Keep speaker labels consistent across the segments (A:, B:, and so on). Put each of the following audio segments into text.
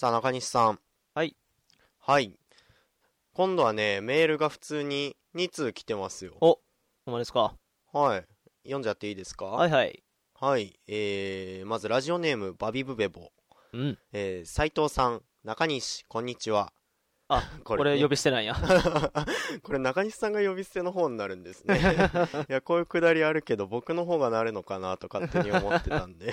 A: さあ、中西さん。
B: はい。
A: はい。今度はね、メールが普通に2通来てますよ。
B: お、ほんまですか？
A: はい。読んじゃっていいですか？
B: はいはい。
A: はい。えー、まずラジオネーム、バビブベボ。
B: うん。
A: えー、斉藤さん、中西、こんにちは。
B: あ、
A: これね
B: これ呼び捨てなんや。
A: これ中西さんが呼び捨ての方になるんですね。いや、こういうくだりあるけど、僕の方がなるのかなと勝手に思ってたんで。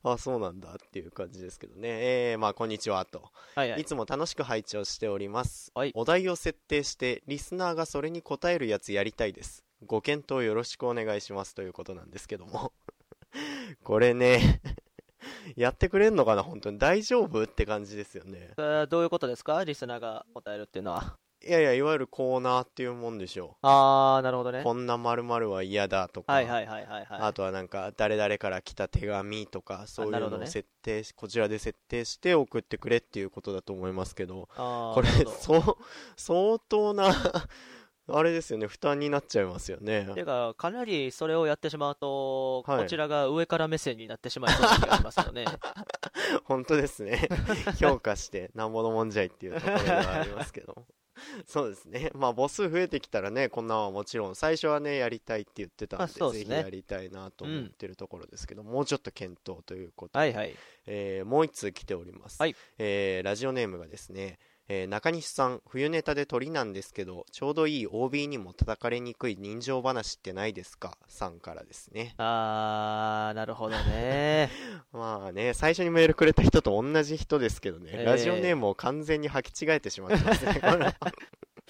A: あ、そうなんだっていう感じですけどね。えー、まあ、こんにちはと。
B: はいはい
A: い。つも楽しく拝聴しております。
B: はい
A: お題を設定して、リスナーがそれに答えるやつやりたいです。ご検討よろしくお願いしますということなんですけども。これね、やってくれんのかな本当に大丈夫？って感じですよね。
B: どういうことですか？リスナーが答えるっていうのは。
A: いやいや、いわゆるコーナーっていうもんでしょ
B: あー、なるほど
A: う。
B: ね。
A: こんな〇〇は嫌だとか。
B: はいはいはいはいはい。
A: あとはなんか誰々から来た手紙とかそういうのを設定し、こちらで設定して送ってくれっていうことだと思いますけど
B: あー
A: これそう相当な あれですよね負担になっちゃいますよね
B: てか、かなりそれをやってしまうと、
A: はい
B: こちらが上から目線になってしまいそうな気がしますよね。
A: 本当ですね 評価してなんぼのもんじゃいっていうところではありますけど そうですね。まあ母数増えてきたらねこんなんはもちろん最初はねやりたいって言ってたんで,、
B: まあですね。
A: ぜひやりたいなと思ってるところですけど、もうちょっと検討ということで
B: はいはい。
A: えーもう一通来ております、
B: はい。
A: えーラジオネームがですね、えー中西さん冬ネタで鳥なんですけどちょうどいい OB にも叩かれにくい人情話ってないですか？さんからですね。
B: あー、なるほどね。
A: まあね最初にメールくれた人と同じ人ですけどね、
B: えー。
A: ラジオネームを完全に履き違えてしまってますね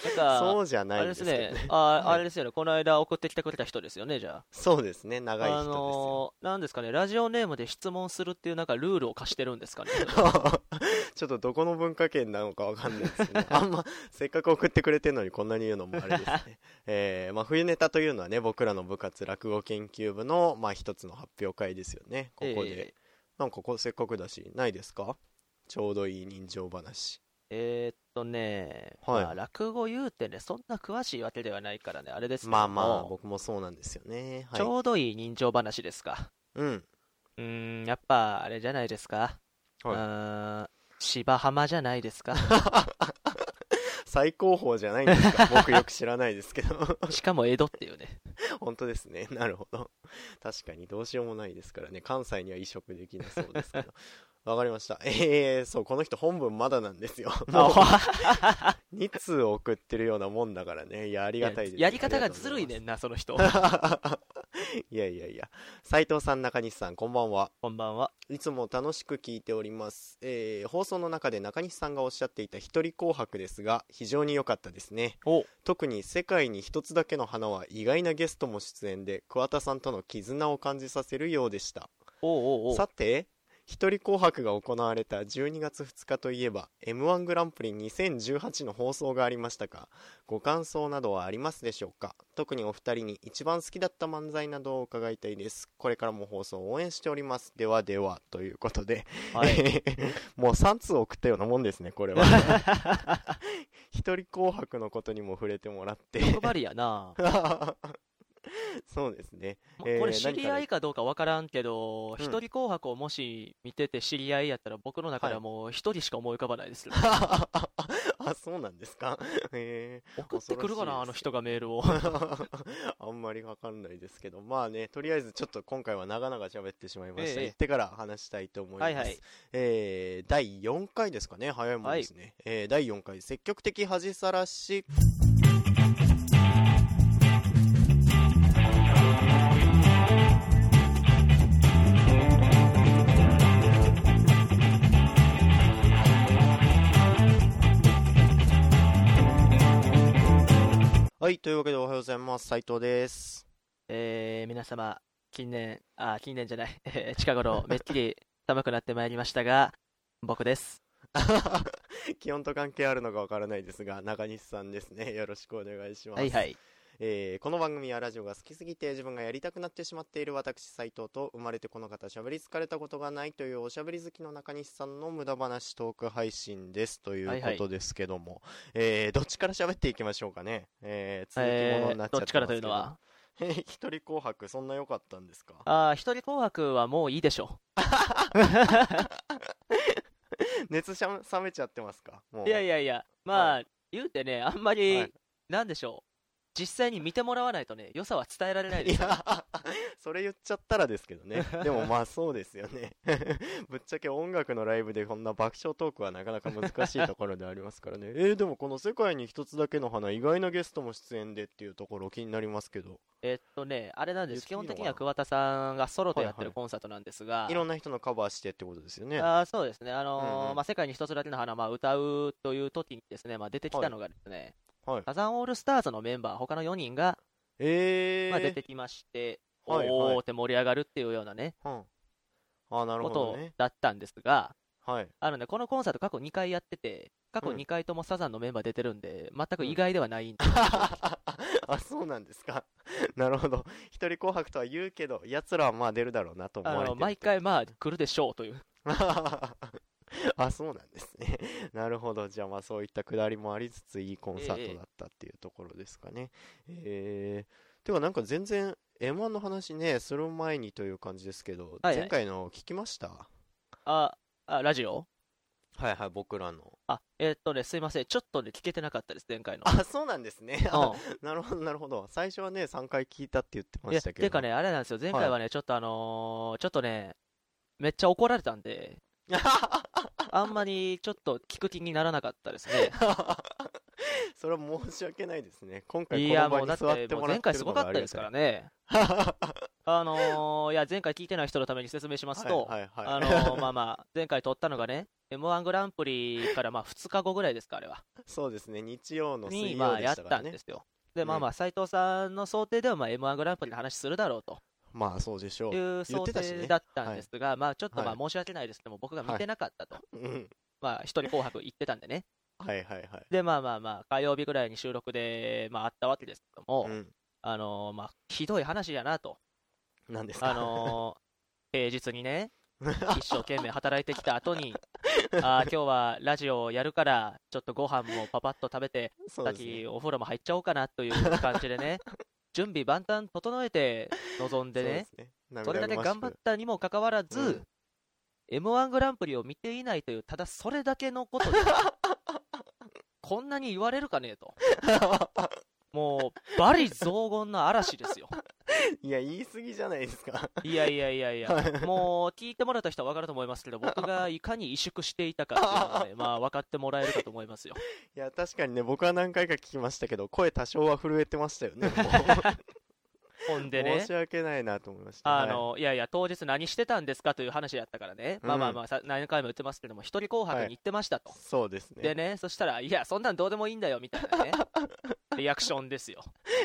B: なんか、
A: そうじゃない
B: あれで
A: すね
B: ね。ああれですよね。この間送ってきてくれた人ですよね、じゃ
A: そうですね
B: あ。
A: 長い人
B: あ
A: ですよ、
B: のー、なんですかね、ラジオネームで質問するっていうなんかルールを課してるんですかね。
A: ちょっとどこの文化圏なのかわかんないですけど、あんま、せっかく送ってくれてるのにこんなに言うのもあれですね。えー、まあ、冬ネタというのはね、僕らの部活落語研究部の、まあ、一つの発表会ですよね。ここで。
B: え
A: なんかここせっかくだし、ないですか？ちょうどいい人情話。
B: ーえーっとね、
A: はい
B: まあ、落語言うてね、そんな詳しいわけではないからね、あれですけども
A: まあまあ、僕もそうなんですよね。はい。
B: ちょうどいい人情話ですか。
A: うん。
B: うーん、やっぱ、あれじゃないですか。う
A: はい
B: 芝浜じゃないですか。
A: 最高峰じゃないんですか 僕よく知らないですけど。
B: しかも江戸っていうね。
A: 本当ですね。なるほど。確かにどうしようもないですからね。関西には移植できなそうですけど。わかりました。えー、そう、この人本文まだなんですよ。もう2通送ってるようなもんだからね。いや、ありがたいです。
B: やり方がずるい
A: ね。
B: ねんな、その人。
A: いやいやいや。斉藤さん、中西さん、こんばんは。
B: こんばんは。
A: いつも楽しく聞いております。えー、放送の中で中西さんがおっしゃっていた一人紅白ですが、非常に良かったですね。
B: お
A: 特に世界に一つだけの花は意外なゲストも出演で、桑田さんとの絆を感じさせるようでした。
B: おうおうおう
A: さて、一人紅白が行われた12月2日といえば、M1 グランプリ2018の放送がありましたが、ご感想などはありますでしょうか？特にお二人に一番好きだった漫才などを伺いたいです。これからも放送を応援しております。ではでは、ということで、
B: はい。
A: もう3通送ったようなもんですね、これは。一人紅白のことにも触れてもらって。
B: 欲張りやな。
A: そうですね。
B: こ
A: えー
B: れ知り合い
A: 何
B: かどうかわからんけど、
A: うん
B: 一人紅白をもし見てて知り合いやったら僕の中ではもう一人しか思い浮かばないですよ。
A: あ、そうなんですか？え
B: 送ってくるかな、あの人がメールを。
A: ー、あんまりわかんないですけど、まあね、とりあえずちょっと今回は長々喋ってしまいました。
B: ええ
A: 言ってから話したいと思います。
B: はいはい
A: えー、第4回ですかね、早いもんですね。えー、第4回、積極的恥さらし。はい、というわけでおはようございます。斉藤です。
B: えー、皆様、近年、あ、近年じゃない、え ー近頃、めっきり寒くなってまいりましたが、僕です。
A: 気温と関係あるのかわからないですが、中西さんですね。よろしくお願いします。
B: はいはい。
A: えーこの番組はラジオが好きすぎて自分がやりたくなってしまっている私斉藤と生まれてこの方喋り疲れたことがないというおしゃべり好きの中西さんの無駄話トーク配信ですということですけども、えーどっちから喋っていきましょうかね、えー続きものになっちゃってますけど、
B: えーどっちからというのは？
A: えー一人紅白そんな良かったんですか？
B: あー、一人紅白はもういいでしょ
A: 熱しゃ冷めちゃってますか？
B: いやいやいや、まあ、言うてね、あんまり、
A: はい。
B: なんでしょう。実際に見てもらわないとね、良さは伝えられないですよ。
A: いや、それ言っちゃったらですけどね。でもまあそうですよね。ぶっちゃけ音楽のライブでこんな爆笑トークはなかなか難しいところでありますからね。えー、でもこの世界に一つだけの花、意外なゲストも出演でっていうところ気になりますけど、
B: えっとね、あれなんです。
A: え
B: 基本的には桑田さんがソロとやってる
A: はいはい
B: コンサートなんですが、
A: いろんな人のカバーしてってことですよね。
B: あーそうですね、あのー
A: うんうん
B: まあ、世界に一つだけの花、まあ、歌うという時にですね、まあ、出てきたのがですね、
A: はい。
B: サザンオールスターズのメンバー、他の4人が、
A: えー。
B: まあ、出てきまして、
A: はいはい
B: おーって盛り上がるっていうようなね、
A: うん。あ、なる
B: こと
A: ほどね。
B: だったんですが、
A: はい。
B: あのね、このコンサート過去2回やってて、過去
A: うん
B: 2回ともサザンのメンバー出てるんで、全く意外ではないんで、
A: あ、そうなんですか。なるほど。一人紅白とは言うけど、奴らはまあ出るだろうなと思われてる
B: あの毎回まあ来るでしょうという。
A: あ、そうなんですね。なるほど。じゃあまあそういったくだりもありつついいコンサートだったっていうところですかね。えー、てかなんか全然 M1 の話ね、する前にという感じですけど、
B: はいはい
A: 前回の聞きました？
B: あ、あラジオ？
A: はいはい、僕らの。
B: あ、えーっとね、すいません。ちょっとね、聞けてなかったです、前回の。
A: あ、そうなんですね。あ
B: うん
A: なるほど、なるほど。最初はね、3回聞いたって言ってましたけど。
B: てかね、あれなんですよ。前回はね、ちょっとあのーちょっとね、めっちゃ怒られたんで、あんまりちょっと聞く気にならなかったですね。
A: それは申し訳ないですね。今回
B: いや、
A: この場
B: もうだって、
A: に座って
B: もう前
A: もらってるの
B: 回すごかったですからね。あのーいや、前回聞いてない人のために説明しますと、
A: はいはいはい、
B: あのーまあまあ、前回撮ったのがね、M1 グランプリからまあ2日後ぐらいですか、あれは。
A: そうですね、日曜の水
B: に、
A: 曜
B: まあ、やった
A: でしたからね。
B: んですよ。で、まあまあ、斎藤さんの想定では、まあ、M1 グランプリの話するだろうと
A: まあそうでしょう。
B: いう想定だったんですが、まあ、ちょっとまあ
A: は
B: 申し訳ないですけども、僕が見てなかったと。
A: うん。
B: まあ、一人紅白行ってたんでね。
A: はいはいはい。
B: で、まあまあまあ、火曜日ぐらいに収録で、まあ、あったわけですけども、
A: うん。
B: あのーまあ、ひどい話やなと。
A: 何ですか？
B: あのー平日にね、一生懸命働いてきた後に、あー今日はラジオをやるから、ちょっとご飯もパパッと食べて、
A: そうですね
B: 先お風呂も入っちゃおうかなという感じでね、準備万端整えて臨んでね、
A: そね。
B: それだけ頑張ったにもかかわらず、
A: うん。
B: M1 グランプリを見ていないという、ただそれだけのことで、こんなに言われるかねえと。もう、バリ雑言の嵐ですよ。
A: いや、言い過ぎじゃないですか。
B: いやいやいやいや、もう聞いてもらった人は分かると思いますけど、僕がいかに萎縮していたかっていうのはね、まあ分かってもらえるかと思いますよ。
A: いや、確かにね、僕は何回か聞きましたけど、声多少は震えてましたよね。
B: ほんでね
A: 申し、訳ないなと思いました。
B: あの、いやいや、当日何してたんですかという話やったからね、まあまあまあ、さ何回も言ってますけども、一人紅白に行ってましたと。
A: はいそうですね。
B: でね、そしたら、いや、そんなんどうでもいいんだよ、みたいなね、リアクションですよ。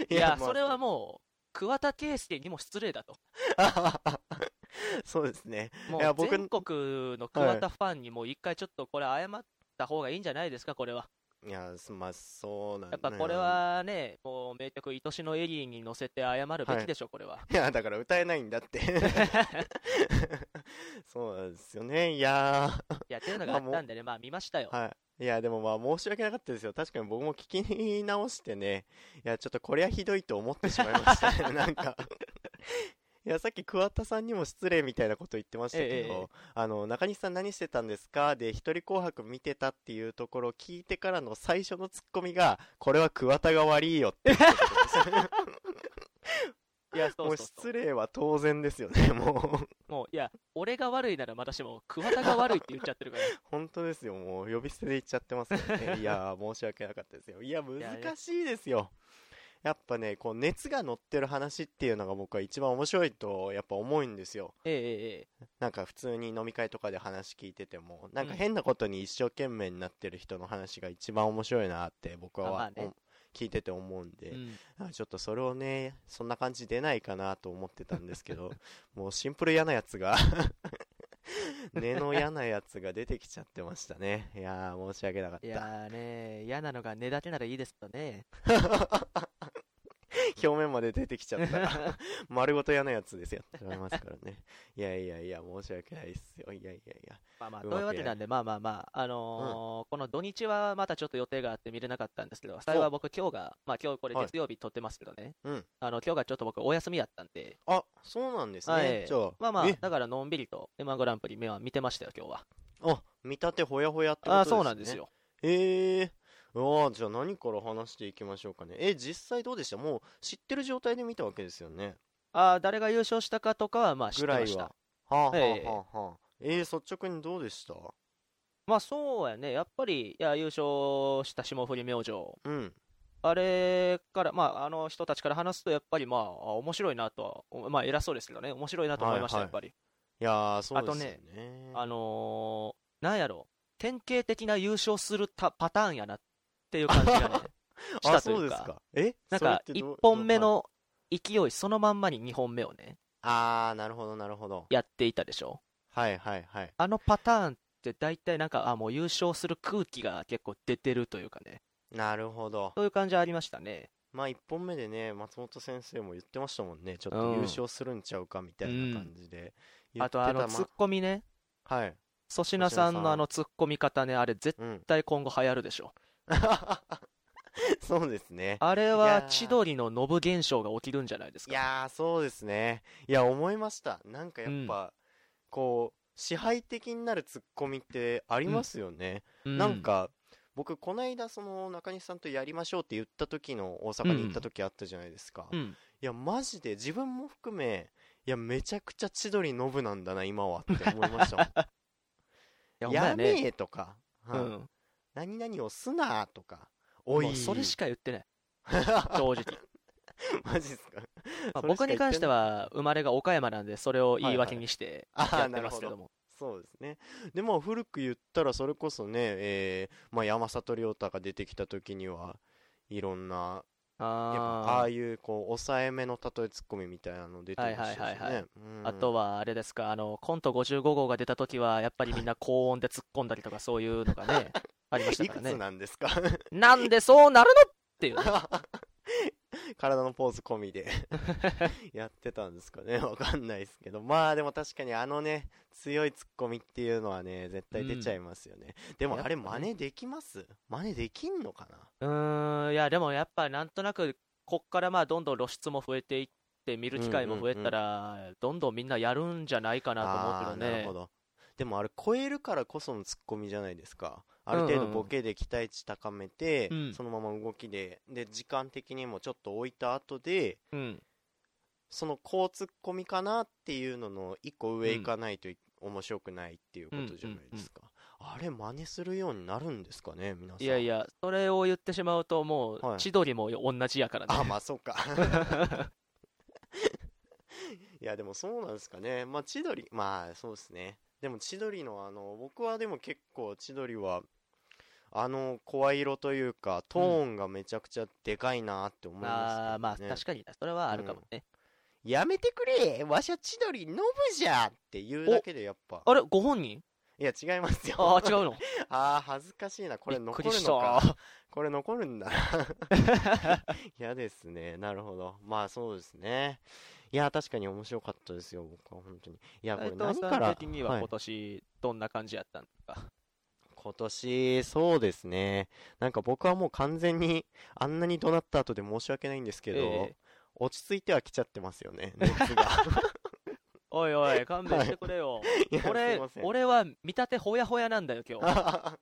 B: いや、それはもう、桑田佳祐にも失礼だと。
A: そうですね。
B: も
A: いう
B: 全国の桑田ファンにもう一回ちょっとこれ謝った方がいいんじゃないですか、これは。
A: いや、すまあ、そうなん
B: やっぱこれはね、もう名曲、愛しのエリーに乗せて謝るべきでしょ、これは。
A: いや、だから歌えないんだって。そうなんですよね。いや
B: やってるのがあったんでね、まあ見ましたよ
A: ー、。はい。いや、でもまあ申し訳なかったですよ。確かに僕も聞き直してね、いや、ちょっとこれはひどいと思ってしまいましたね。なんか。いや、さっき桑田さんにも失礼みたいなこと言ってましたけど、
B: ええええ
A: あの、中西さん何してたんですか？で、一人紅白見てたっていうところを聞いてからの最初のツッコミが、これは桑田が悪いよって。
B: いや、そ
A: もう
B: うそうそう。
A: 失礼は当然ですよね、もう。
B: もう、いや、俺が悪いならまだしも、桑田が悪いって言っちゃってるから。
A: 本当ですよ、もう呼び捨てで言っちゃってますからね。いやー、申し訳なかったですよ。いや、難しいですよ。やっぱね、こう熱が乗ってる話っていうのが僕は一番面白いとやっぱ思うんですよ。
B: ええええ
A: なんか普通に飲み会とかで話聞いてても、なんか変なことに一生懸命になってる人の話が一番面白いなって僕は、
B: あまあね
A: お聞いてて思うんで、
B: うん
A: あちょっとそれをね、そんな感じ出ないかなと思ってたんですけど、もうシンプル嫌なやつが 根の嫌なやつが出てきちゃってましたね。いやー、申し訳なかった。
B: いやーね、嫌なのが根だけならいいですけどね。
A: 表面まで出てきちゃったら、丸ごと嫌なやつですよ。って思いますからね。いやいやいや、申し訳ないですよ。いやいやいや。
B: まあまあ、というわけなんで、まあまあまあ、あのーこの土日はまたちょっと予定があって見れなかったんですけど、幸い僕今日が、まあ今日これ
A: はい
B: 月曜日撮ってますけどね、
A: うん。
B: あの、今日がちょっと僕お休みやったんで、
A: あ、そうなんですね。
B: はい
A: じゃあ、
B: まあまあ、
A: え？
B: だからのんびりと M1 グランプリ目は見てましたよ、今日は。
A: あ見立てほやほやってことですね
B: あそうなんですよ。
A: ええうわあじゃあ何から話していきましょうかね。え実際どうでした？もう知ってる状態で見たわけですよね。
B: あ誰が優勝したかとかは、まあ知っ
A: ぐらいは
B: てました。
A: は。あはあは
B: え。え
A: あはあ。えー、率直にどうでした？
B: まあそうやね。やっぱり、いや、優勝した霜降り明星。
A: うん。
B: あれから、まあ、あの人たちから話すと、やっぱり、まあ、あ面白いなとは、まあ、偉そうですけどね、面白いなと思いました、
A: はいはい。
B: やっぱり。
A: いやーそうですよね。
B: あのー、なんやろ、典型的な優勝するたパターンやなっていう感じがね、した
A: あ
B: というか、
A: そうですか。え？
B: なんか、
A: それってど
B: 1本目
A: はい。
B: の勢いそのまんまに2本目をね、
A: ああなるほどなるほど。
B: やっていたでしょ？
A: はいはいはい。
B: あのパターンって大体なんか、あ、もう優勝する空気が結構出てるというかね、
A: なるほど。
B: そういう感じはありましたね。
A: まあ1本目でね松本先生も言ってましたもんね。ちょっと
B: うん。
A: 優勝するんちゃうかみたいな感じで言
B: あと、あの、ツッコミね、
A: まはい
B: 粗品さんのあのツッコミ方ね、あれ絶
A: うん。
B: 対今後流行るでしょ。
A: そうですね。
B: あれは
A: ー。
B: 千鳥のノブ現象が起きるんじゃないですか？
A: いやーそうですね。いや思いました。なんかやっぱ、こう支配的になるツッコミってありますよね、
B: う
A: なん、か僕こないだその中西さんとやりましょうって言った時の大阪に行った時あったじゃないですか、い
B: うん。
A: やマジで自分も含めいやめちゃくちゃ千鳥ノブなんだな今はって思いましたもん。
B: いや、ほんま
A: や。めえとか、はい。
B: うん。
A: 何々をすなとかおい
B: もうそれしか言ってない。
A: 正
B: 正直。
A: マジっすか？
B: まあ僕に関しては生まれが岡山なんで、それを言い訳にして
A: はいはい
B: やってますけども。
A: そうですね。でも古く言ったらそれこそね、えーまあ、山里亮太が出てきた時にはいろんなあ
B: あ
A: あいうこう抑えめの例えツッコミみたいなの出てましたしね。
B: はいはいはいはい
A: うん
B: あとはあれですか、あの、コント55号が出た時は、やっぱりみんな高音で突っ込んだりとかそういうのがね、ありました
A: いくつ
B: からね。
A: なんですか？
B: なんでそうなるのっていうね。
A: 体のポーズ込みで。やってたんですかね。わかんないですけど。まあでも確かにあのね強いツッコミっていうのはね絶対出ちゃいますよね、でもあれ真似できます？真似できんのかな？
B: うーん、いや、でもやっぱなんとなく、こっからまあどんどん露出も増えていって、見る機会も増えたら、どんどんみんなやるんじゃないかなと思うけどね。
A: なるほ。ど。でもあれ超えるからこそのツッコミじゃないですかある程度ボケで期待値高めて、
B: うん。
A: そのまま動きでで時間的にもちょっと置いた後で
B: うん。
A: そのこうツッコミかなっていうのの一個上行かないとい、面白くないっていうことじゃないですか、あれ真似するようになるんですかね皆さん。
B: いやいや、それを言ってしまうと、もう、
A: はい。
B: 千鳥も同じやからね。
A: あまあそうか。いやでもそうなんですかね。まあ千鳥まあそうですね。でも千鳥のあの僕はでも結構千鳥はあの声色というかトーンがめちゃくちゃでかいなって思い
B: あ
A: ま
B: ーまあ
A: すけどね、
B: 確かにね、それはあるかもね。
A: やめてくれわしゃ千鳥ノブじゃって言うだけでやっぱ。
B: あれ、ご本人？
A: いや違いますよ。
B: ああ、違うの。
A: あー恥ずかしいな。これ
B: びっ
A: 残
B: くりし
A: るのか
B: た。
A: これ残るんだ 嫌ですね。なるほど。まあそうですね。いや確かに面白かったですよ僕は本当に。いやこれ
B: 斉藤さん
A: 何から？
B: 的には今年、どんな感じやったんですか。
A: 今年そうですね。なんか僕はもう完全に あんなに怒鳴った後で申し訳ないんですけど、
B: ええ。
A: 落ち着いてはきちゃってますよね熱が。
B: おいおい、勘弁してくれよ。
A: い。やすい
B: 俺は見立てほやほやなんだよ、今日。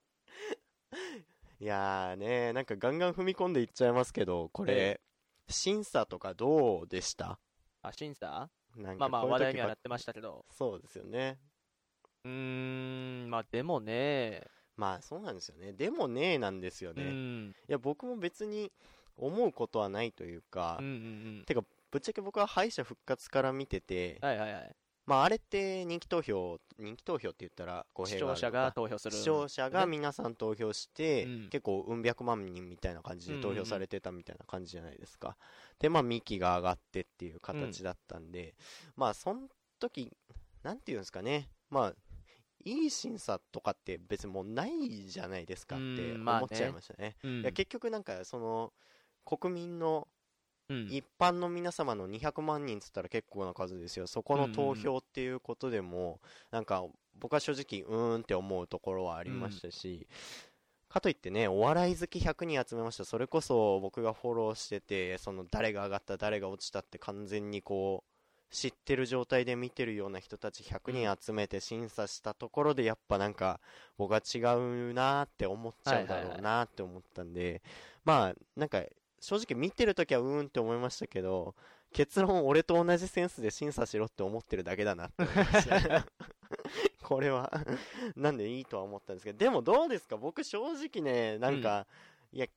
A: いやーねなんかガンガン踏み込んでいっちゃいますけどこれ、
B: え
A: 審査とかどうでした？
B: あ、審査？
A: なん
B: まあまあ、話題にはなってましたけど。
A: そうですよね。
B: うーん、まあでもね、
A: まあそうなんですよね。でもねなんですよ
B: う
A: ね、い
B: ん、
A: や僕も別に思うことはないというか、
B: うんうんうん。
A: てかぶっちゃけ僕は敗者復活から見てて、
B: はいはいはい。
A: まああれって人気投票人気投票って言ったら公
B: 視
A: 平
B: 聴者が投票する。
A: 視聴者が皆さん投票して、
B: うん。
A: 結構うん百万人みたいな感じで投票されてたみたいな感じじゃないですか、でまあミキが上がってっていう形だったんで、まあそん時なんていうんですかね。まあいい審査とかって別にもうないじゃないですかって思っちゃいましたね,、
B: うん。
A: いや結局なんかその国民の
B: うん。
A: 一般の皆様の200万人っつったら結構な数ですよ。そこの投票っていうことでも、なんか僕は正直うーんって思うところはありましたし、かといってねお笑い好き100人集めました。それこそ僕がフォローしててその誰が上がった誰が落ちたって完全にこう知ってる状態で見てるような人たち100人集めて審査したところでやっぱなんか僕は違うなーって思っちゃうだろうなーって思ったんで、まあなんか正直見てるときはうーんって思いましたけど、結論俺と同じセンスで審査しろって思ってるだけだなって思いました。これはなんでいいとは思ったんですけど、でもどうですか？僕正直ね、なんか、いや、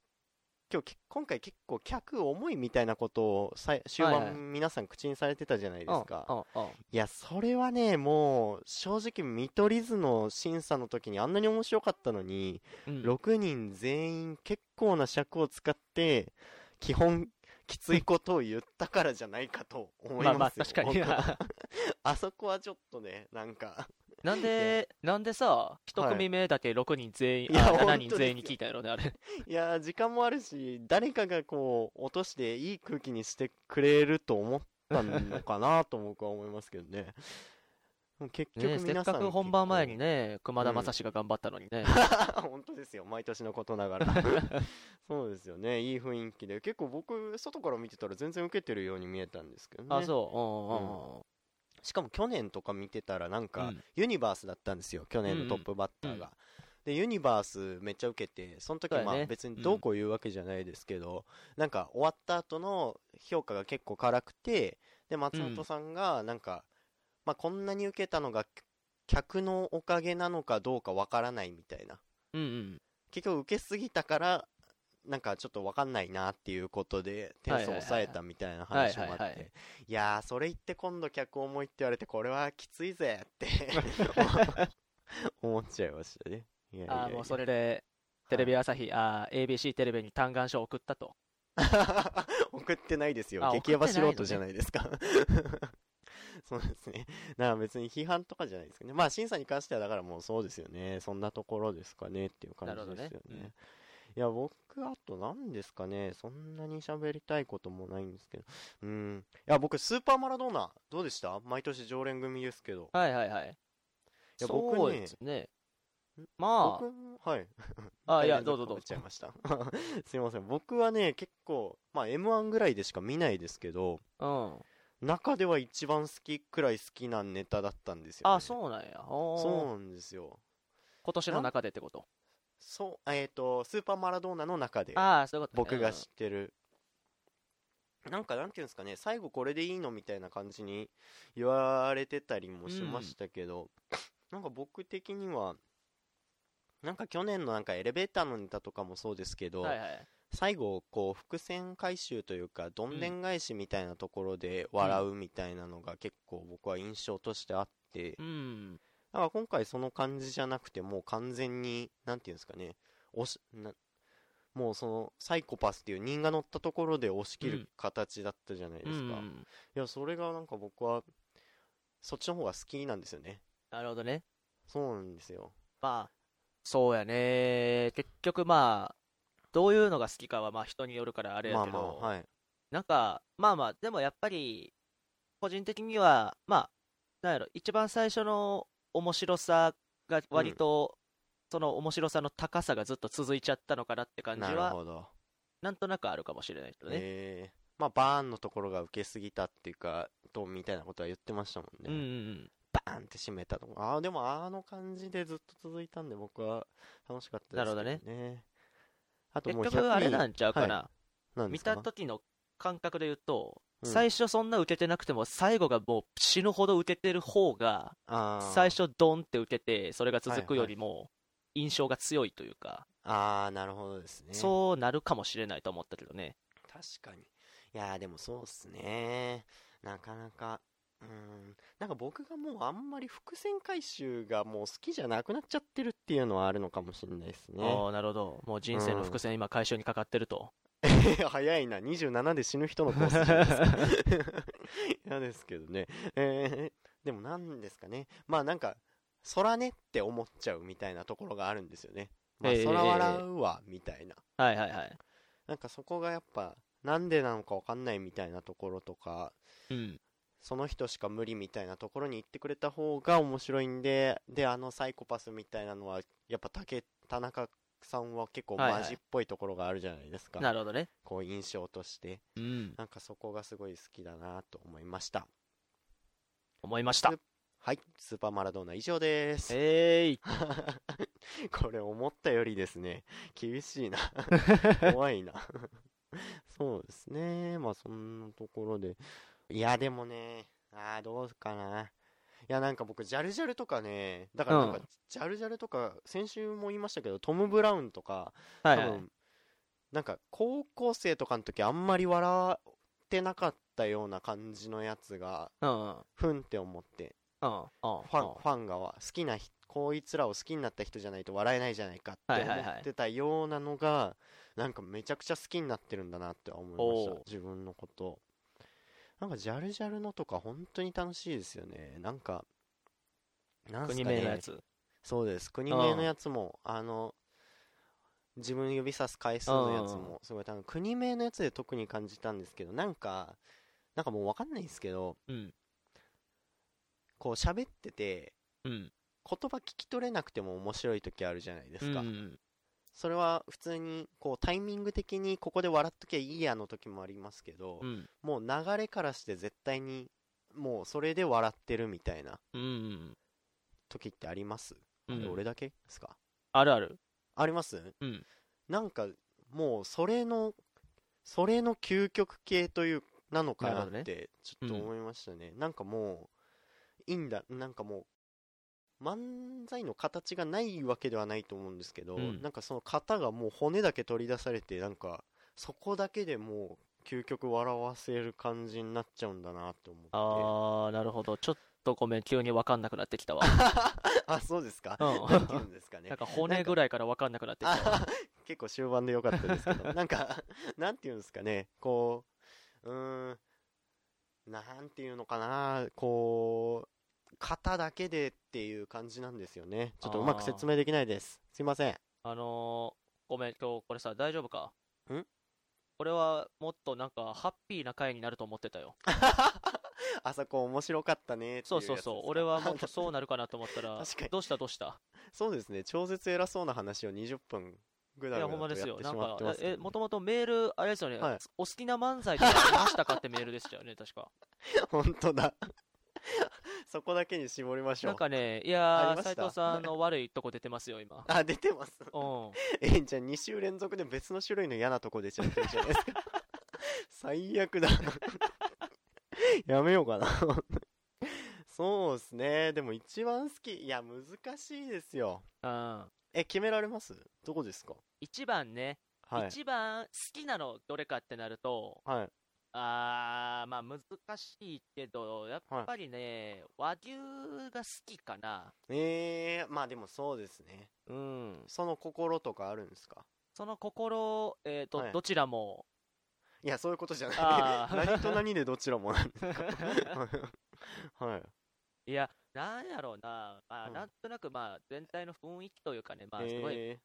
A: 今日け今回結構客重いみたいなことをさい終盤皆さん口にされてたじゃないですか。
B: うんうんうん
A: いや、それはね、もう、正直、見取り図の審査の時にあんなに面白かったのに、
B: うん
A: 6人全員結構な尺を使って、基本、きついことを言ったからじゃないかと思いますよ。
B: まあまあ確かに
A: あそこはちょっとね、なんか、
B: なんで、なんでさ、一組目だけ6人全員、あ7
A: いや本当
B: 人全員に聞いたんやろね、あれ。
A: いやー、時間もあるし、誰かがこう、落としていい空気にしてくれると思ったのかなと僕は思いますけどね。結局
B: ね、せっ
A: 皆さん、
B: かく本番前にね、熊田正史が頑張ったのにね。
A: 本当ですよ毎年のことながら。そうですよねいい雰囲気で。結構僕外から見てたら全然受けてるように見えたんですけどね。
B: あ、そう。
A: しかも去年とか見てたらなんか、
B: うん。
A: ユニバースだったんですよ去年のトップバッターが、でユニバースめっちゃ受けてその時まあ別にどうこう言うわけじゃないですけど、なんか終わった後の評価が結構辛くてで松本さんがなんか、まあこんなに受けたのが客のおかげなのかどうかわからないみたいな。結局受けすぎたからなんかちょっと分かんないなっていうことで点数を抑えたみたいな話もあっ
B: はいはいはいはい。
A: ていやーそれ言って今度客重いって言われてこれはきついぜって思っちゃいましたね。いやいやいや。
B: あーもうそれで、テレビ朝日、あー ABC テレビに嘆願書を送ったと。
A: 送ってないですよ。
B: あ
A: 激ヤバ素人じゃないですか。そうですね。だから別に批判とかじゃないですけどね。まあ審査に関してはだからもうそうですよね。そんなところですかねっていう感じですよね。
B: なるほどね
A: いや僕あと何ですかねそんなに喋りたいこともないんですけどうんいや僕スーパーマラドーナどうでした？毎年常連組ですけど
B: はいはいはい。
A: や僕ね
B: そうですね。ま
A: 僕はい
B: あ、あ、いや、どうぞどうぞ
A: ちゃい。ました すいません僕はね結構まあ m 1ぐらいでしか見ないですけど
B: うん。
A: 中では一番好きくらい好きなネタだったんですよ、ね、
B: あ、そうなんや。
A: そうなんですよ
B: 今年の中でってこと。
A: そうえっ、とスーパーマラドーナの中で
B: ああ、そういうことね。
A: 僕が知ってる、なんかなんていうんですかね最後これでいいのみたいな感じに言われてたりもしましたけど、なんか僕的にはなんか去年のなんかエレベーターのネタとかもそうですけど、
B: はいはい。
A: 最後こう伏線回収というかどんでん返しみたいなところで笑うみたいなのが結構僕は印象としてあって、
B: うん。
A: だから今回その感じじゃなくてもう完全になんていうんですかねおしなもうそのサイコパスっていう人が乗ったところで押し切る
B: うん
A: 形だったじゃないですか、い
B: うん。
A: やそれがなんか僕はそっちの方が好きなんですよね
B: なるほどね。
A: そうなんですよ
B: まあ、そうやね。結局まあ、どういうのが好きかはまあ人によるからあれや
A: まあ
B: けど、
A: まあはい
B: なんか、まあまあ、でもやっぱり、個人的には、まあ、なんやろ、一番最初の面白さが割と、その面白さの高さがずっと続いちゃったのかなって感じ
A: なる
B: は、
A: ほど。
B: なんとなくあるかもしれないけどね。
A: えー、まあバーンのところが受けすぎたっていうかどうみたいなことは言ってましたもんね、
B: うんうんうん。
A: バーンって締めたとこああでもあの感じでずっと続いたんで僕は楽しかったですけど、ね、
B: なるほどね。
A: あともう
B: 結局あれなん
A: ち
B: ちゃうかな。
A: ゃなんで
B: 見
A: すか？
B: た時の感覚で言うと、
A: うん。
B: 最初そんな受けてなくても、最後がもう死ぬほど受けてる方が、
A: あー。
B: 最初ドンって受けて、それが続くよりも、印象が強いというか、
A: あーなるほどですね。
B: そうなるかもしれないと思ったけどね。
A: 確かに。いやーでもそうっすね。なかなかうん。なんか僕がもうあんまり伏線回収がもう好きじゃなくなっちゃってるっていうのはあるのかもしれないですね。
B: ああ、なるほど。もう人生の伏線、今、回収にかかってると。
A: 早いな。27で死ぬ人のコースじゃないですか。嫌ですけどね。えー、でもなんですかね。まあなんかそらねって思っちゃうみたいなところがあるんですよね。まあ
B: ええ
A: そら笑うわみたいな。
B: はいはいはい。
A: なんかそこがやっぱなんでなのかわかんないみたいなところとか
B: うん。
A: その人しか無理みたいなところに行ってくれた方が面白いんでであのサイコパスみたいなのはやっぱ竹田中さんは結構マジっぽいところがあるじゃないですか、
B: なるほどね。
A: こう印象として
B: うん。
A: なんかそこがすごい好きだなと思いました
B: 思いました。
A: はい、スーパーマラドーナ以上です。
B: えい。
A: これ思ったよりですね、厳しいな。怖いな。そうですね。まあそんなところで。いや、でもね、あーどうかな。いや、なんか僕、ジャルジャルとかね、だからなんか
B: うん、
A: ジャルジャルとか、先週も言いましたけど、トム・ブラウンとか、
B: はいはい。
A: 多分、なんか高校生とかの時あんまり笑ってなかったような感じのやつが、
B: うんうん。
A: ふんって思って、
B: うんうん。
A: ファン、ファンがは好きな人、こいつらを好きになった人じゃないと笑えないじゃないかって
B: はいはいはい
A: 思ってたようなのが、なんかめちゃくちゃ好きになってるんだなって思いました。自分のこと。なんかジャルジャルのとか本当に楽しいですよね。なんか、なんす
B: 国
A: かね。
B: 名のやつ？
A: そうです。国名のやつも、あの、自分指さす回数のやつ
B: うん
A: も、すごい、多分国名のやつで特に感じたんですけど、なんか、なんかもうわかんないんですけど、
B: うん。
A: こう喋ってて、
B: うん。
A: 言葉聞き取れなくても面白い時あるじゃないですか。
B: うん。
A: それは普通に、こうタイミング的にここで笑っときゃいいやの時もありますけど、
B: うん。
A: もう流れからして絶対に、もうそれで笑ってるみたいな
B: うん。
A: 時ってあります、
B: うん
A: あれ俺だけですか？
B: あるある。
A: あります？
B: うん。
A: なんか、もうそれの、それの究極系という、なのかなって、ちょっと思いましたね。なんかもう、いいんだ、なんかもう、漫才の形がないわけではないと思うんですけど、
B: うん
A: なんかその型がもう骨だけ取り出されて、なんか、そこだけでもう、究極笑わせる感じになっちゃうんだなって思って。
B: あー、なるほど。ちょっとごめん、急に分かんなくなってきたわ。
A: あ、そうですか？
B: うん
A: なんて言うんですかね
B: なん。か骨ぐらいから分かんなくなってきたわ。
A: あ結構終盤でよかったですけど、なんか、なんていうんですかね、こう、うーん、なんていうのかな、こう、型だけでっていう感じなんですよね。ちょっとうまく説明できないです。すいません。
B: あのー、ごめん、今日これさ、大丈夫か？
A: ん？
B: 俺はもっとなんかハッピーな回になると思ってたよ。
A: あそこ面白かったね
B: そうそうそう。俺はもっとそうなるかなと思ったら
A: 確かに、
B: どうしたどうした？
A: そうですね、超絶偉そうな話を20分ぐ
B: いや、
A: らい
B: ほんまですよ。なんかえ、もともとメール、あれですよね、
A: はい
B: お好きな漫才ってありましたかってメールでしたよね、確か。
A: 本当だ。そこだけに絞りましょう。
B: なんかね、いやー、
A: ました？
B: 斉藤さんの悪いとこ出てますよ、今。
A: あ、出てます。
B: うん。
A: え、じゃあ2週連続で別の種類の嫌なとこ出ちゃってるじゃないですか。最悪だ。やめようかな。そうですね。でも一番好き。いや、難しいですよ。
B: うん。
A: え、決められます？どこですか？
B: 一番ね、
A: はい。
B: 一番好きなのどれかってなると、
A: はい。
B: あー、まあ難しいけど、やっぱりね、和牛が好きかな。
A: えー、まあでもそうですね。
B: うん。
A: その心とかあるんですか？
B: その心、えっ、と、
A: はい
B: どちらも、
A: いや、そういうことじゃない。何と何でどちらもなんですか？はい。
B: いや、なんやろうな、まあ、
A: うん
B: なんとなく、まあ、全体の雰囲気というかね、まあ、すごい、
A: え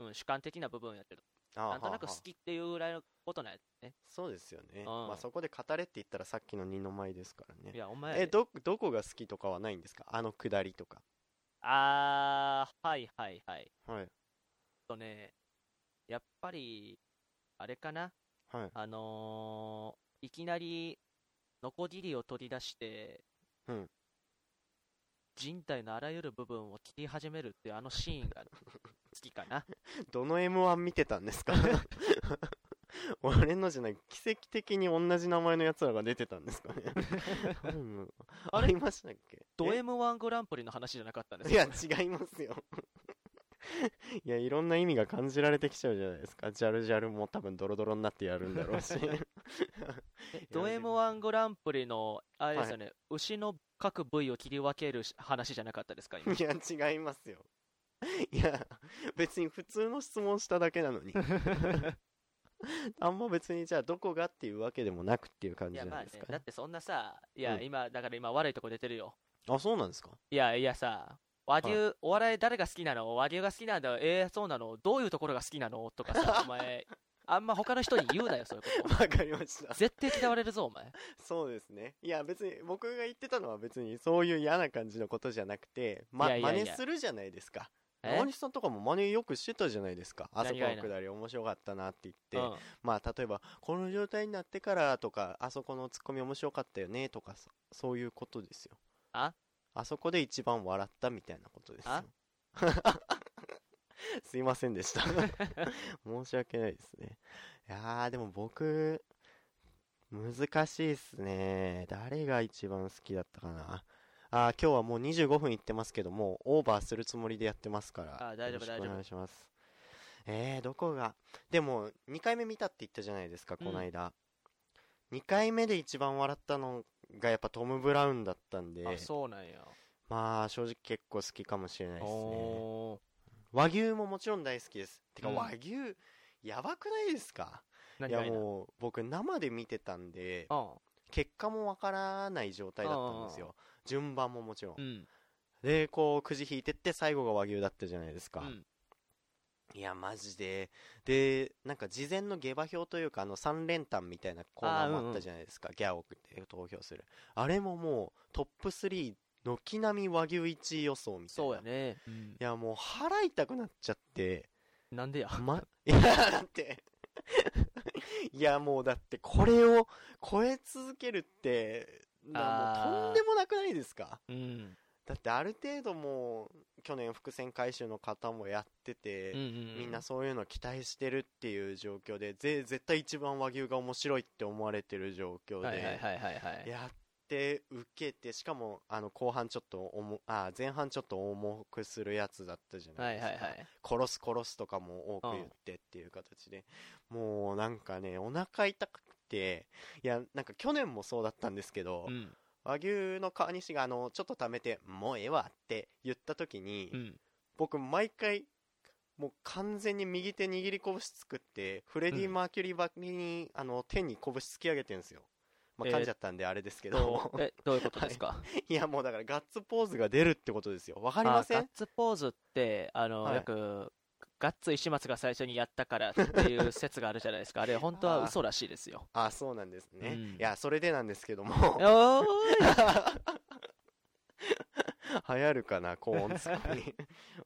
B: うん、主観的な部分やけど、なんとなく好きっていうぐらいのことなんやね。
A: そうですよね。
B: ん
A: まあそこで語れって言ったらさっきの二の舞ですからね
B: い。や、お前、
A: え、ど、どこが好きとかはないんですか？あのくだりとか。
B: あー、はいはいはい。
A: はい。
B: とね、やっぱり、あれかな、
A: はい。
B: あのー、いきなり、ノコギリを取り出して、
A: うん
B: 人体のあらゆる部分を切り始めるっていうあのシーンが好 きかな？
A: どの M1 見てたんですか？俺のじゃない、奇跡的に同じ名前のやつらが出てたんですかね？うん
B: あ
A: りましたっけ？
B: ド
A: え
B: ？M1 グランプリの話じゃなかったんです
A: いや、
B: か
A: 違いますよ。いや、いろんな意味が感じられてきちゃうじゃないですか。ジャルジャルも多分ドロドロになってやるんだろうし。
B: えド M1 グランプリの、あれですよね、牛の各部位を切り分けるし話じゃなかったですか、今？
A: いや、違いますよ。いや、別に普通の質問しただけなのに。あんま別にじゃあどこがっていうわけでもなくっていう感じじゃ
B: いや、まあね
A: ないですか、ね。
B: だってそんなさ、いや、
A: うん
B: 今、だから今悪いとこ出てるよ。
A: あ、そうなんですか？
B: いやいやさ、和牛、
A: は
B: お笑い誰が好きなの？和牛が好きなんだ。えー、そうなの？どういうところが好きなの？とかさ、お前、あんま他の人に言うなよ、そういうこ
A: わかりました
B: と。。絶対嫌われるぞ、お前。
A: そうですね。いや、別に僕が言ってたのは別にそういう嫌な感じのことじゃなくて、ま、
B: いやいやいや
A: 真似するじゃないですか。
B: え？
A: 山西さんとかも真似よくしてたじゃないですか。あそこのくだり面白かったなって言って。
B: うん。
A: まあ、例えば、この状態になってからとか、あそこのツッコミ面白かったよねとか、そそういうことですよ。
B: あ？
A: あそこで一番笑ったみたいなことですよ。
B: あ？
A: すいませんでした。申し訳ないですね。いやーでも僕難しいっすね。誰が一番好きだったかな？あー今日はもう25分いってますけどもオーバーするつもりでやってますから。
B: あー大丈夫大丈夫
A: お願いします。えー、どこが？でも2回目見たって言ったじゃないですかこの間、2回目で一番笑ったのがやっぱトム・ブラウンだったんで。
B: あ、そうなんや。
A: まあ正直結構好きかもしれないですね。和牛ももちろん大好きです。てか
B: うん。
A: 和牛、やばくないですか？いやもう僕生で見てたんで
B: うん。
A: 結果もわからない状態だったんですよ順番ももちろん。
B: うん。
A: でこうくじ引いてって最後が和牛だったじゃないですか、
B: うん。
A: いやマジで。でなんか事前の下馬評というかあの3連単みたいなコーナーもあったじゃないですか、ギャオで投票する。あれももうトップ3軒並み和牛1位予想みたいな。
B: そうやね。うん。
A: いやもう腹痛くなっちゃって。
B: なんでや？
A: ま、いや、だって、いや、もうだって、これを超え続けるって、とんでもなくないですか？
B: うん。
A: だって、ある程度もう、去年伏線回収の方もやってて、
B: うんうん。
A: みんなそういうの期待してるっていう状況で、ぜ絶対一番和牛が面白いって思われてる状況で、
B: はいはいはいはいはい。
A: やって受けてしかもあの後半ちょっと重あ前半ちょっと重くするやつだったじゃな
B: はいい
A: ですか、
B: はいはい。
A: 殺す殺すとかも多く言ってっていう形で、もうなんかねお腹痛くていやなんか去年もそうだったんですけど、
B: うん。
A: 和牛の川西があのちょっと貯めて「もうええわ」って言った時に、
B: うん。
A: 僕毎回もう完全に右手握り拳作ってフレディ・マーキュリーばりに、あの手に拳突き上げてるんですよ。まあ
B: えー。
A: 噛んじゃったんであれですけど、
B: どう、え、どういうことですか？
A: いやもうだからガッツポーズが出るってことですよ。わかりません？
B: あガッツポーズって、あの、
A: はい。
B: よく、ガッツ石松が最初にやったからっていう説があるじゃないですか。あれ、本当は嘘らしいですよ。
A: あそうなんですね、
B: うん。
A: いやそれでなんですけども。
B: お
A: 流行るかな高音ツッコミ。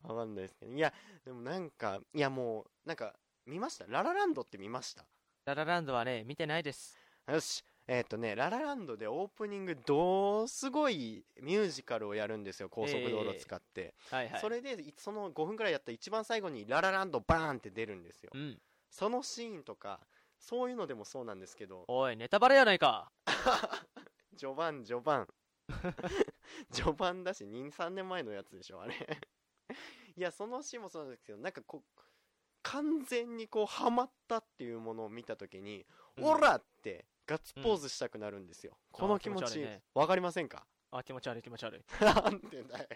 A: わかんないですけど。いやでもなんかいやもうなんか見ました？ララランドって見ました？
B: ララランドはね、見てないです。
A: よしえっ、とねララランドでオープニングどうすごいミュージカルをやるんですよ高速道路使って、
B: はいはい。
A: それでいその5分くらいやったら一番最後にララランドバーンって出るんですよ、
B: うん。
A: そのシーンとかそういうのでもそうなんですけど
B: おい、ネタバレやないか。
A: 序盤序盤 序盤だし23年前のやつでしょあれいやそのシーンもそうなんですけどなんかこう完全にこうハマったっていうものを見た時に、
B: うん
A: オラってガッツポーズしたくなるんですよ、この気持ち
B: あー気持ち悪いね。
A: わかりませんか？
B: あ、気持ち悪い気持ち悪い。
A: なんでだよ。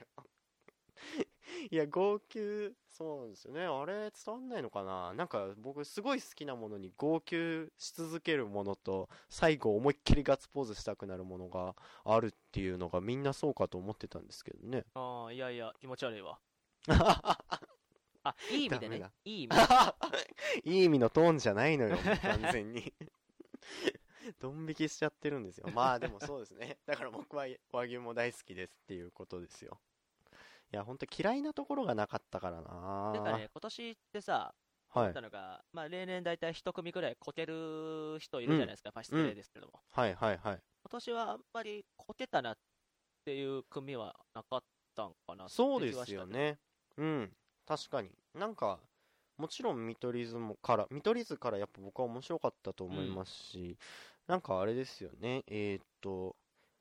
A: いや号泣そうなんですよね。あれ伝わんないのかな？なんか僕すごい好きなものに号泣し続けるものと最後思いっきりガッツポーズしたくなるものがあるっていうのがみんなそうかと思ってたんですけどね。
B: ああ、いやいや、気持ち悪いわ。あ、いい意味でね。いい意味。
A: いい意味のトーンじゃないのよ完全に ドン引きしちゃってるんですよ。まあでもそうですね。だから僕は和牛も大好きですっていうことですよ。いや本当嫌いなところがなかったからな。
B: なんかね、今年ってさ、
A: はい。
B: たのが、まあ例年大体一組ぐらいこける人いるじゃないですか。まあ失礼ですけども。
A: はいはいはい。
B: 今年はあんまりこけたなっていう組はなかったんかな
A: そうですよね。うん。確かに。なんかもちろん見取り図もから見取り図からやっぱ僕は面白かったと思いますし、なんかあれですよね。えーっと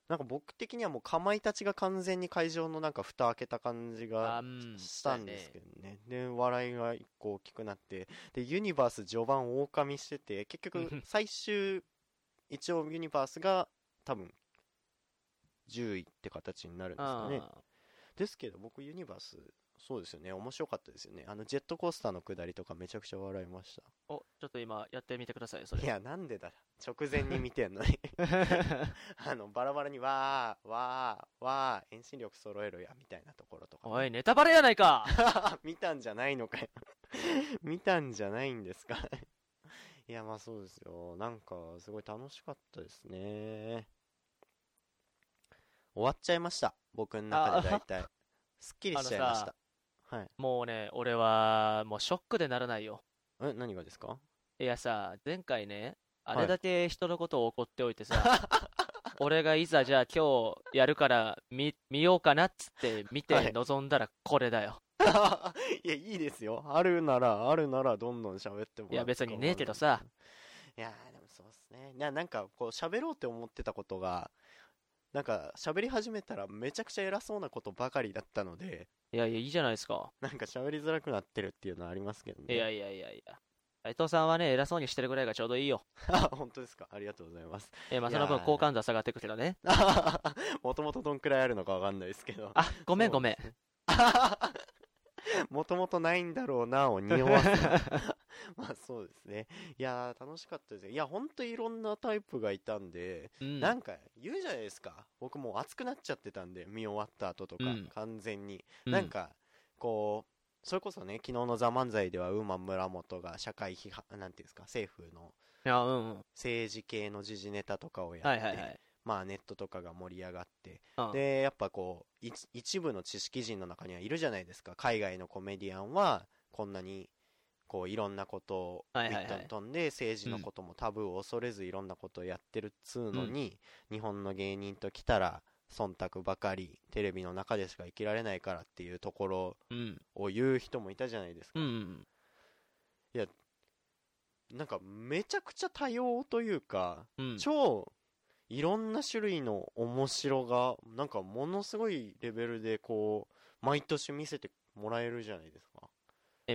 A: なんか僕的にはもうかまいたちが完全に会場のなんか蓋開けた感じがしたんですけどね。で笑いが一個大きくなってでユニバース序盤大噛みしてて結局最終一応ユニバースが多分10位って形になるんですかね。
B: あ
A: ですけど僕ユニバースそうですよね。面白かったですよね。あのジェットコースターの下りとかめちゃくちゃ笑いまし
B: ーお、ちょっと今やってみてください、それ。
A: たいやなんでだ。直前に見てんのに。あのバラバラにわーわーわー遠心力揃えろやみたいなところとか。
B: おい、ネタバレやないか。
A: 見たんじゃないのかよ。見たんじゃないんですか。いやまあそうですよ。なんかすごい楽しかったですね。終わっちゃいました。僕の中で大体。すっきりしちゃいましたはい
B: もうね、俺はもうショックでならないよ。
A: え何がですか？
B: いやさ、前回ね、あ
A: はい
B: れだけ人のことを怒っておいてさ、俺がいざじゃあ今日やるから見見ようかなっつって見
A: はい
B: て望んだらこれだよ。
A: いや、いいですよ。あるなら、あるなら、どんどん喋ってもら
B: いや別にねえけどさ。
A: いやー、でもそうっすね。ななんか、こう、喋ろうって思ってたことが、なんか、喋り始めたらめちゃくちゃ偉そうなことばかりだったので、
B: いやいや、いいじゃないですか。
A: なんか喋りづらくなってるっていうのはありますけどね。
B: いやいやいやいや。斉藤さんはね、偉そうにしてるぐらいがちょうどいいよ。
A: あ、本当ですか。ありがとうございます。
B: えまあ、
A: いやー
B: その分好感度は下がってくけどね。
A: もともとどんくらいあるのかわかんないですけど。
B: あ、ごめんごめん。
A: もともとないんだろうなを匂わすな。まあそうですね。いやー楽しかったですよ。いや、ほんといろんなタイプがいたんで、
B: うん
A: なんか言うじゃないですか。僕もう熱くなっちゃってたんで、見終わった後とか、
B: うん
A: 完全に。
B: うん
A: なんか、こう、それこそね、昨日の「ザ漫才ではウーマン村本が社会批判、なんていうんですか、政府の
B: いや、うんうん。
A: 政治系の時事ネタとかをやって、
B: はいはいはい。
A: まあネットとかが盛り上がって、
B: うん
A: でやっぱこう一一部の知識人の中にはいるじゃないですか海外のコメディアンはこんなにこういろんなことをウットに飛んで政治のこともタブーを恐れずいろんなことをやってるっつうのに、日本の芸人と来たら忖度ばかりテレビの中でしか生きられないからっていうところ
B: うん。
A: を言う人もいたじゃないですか、
B: うんうん。
A: なんかめちゃくちゃ多様というか、
B: うん。
A: 超いろんな種類の面白がなんかものすごいレベルでこう毎年見せてもらえるじゃないですか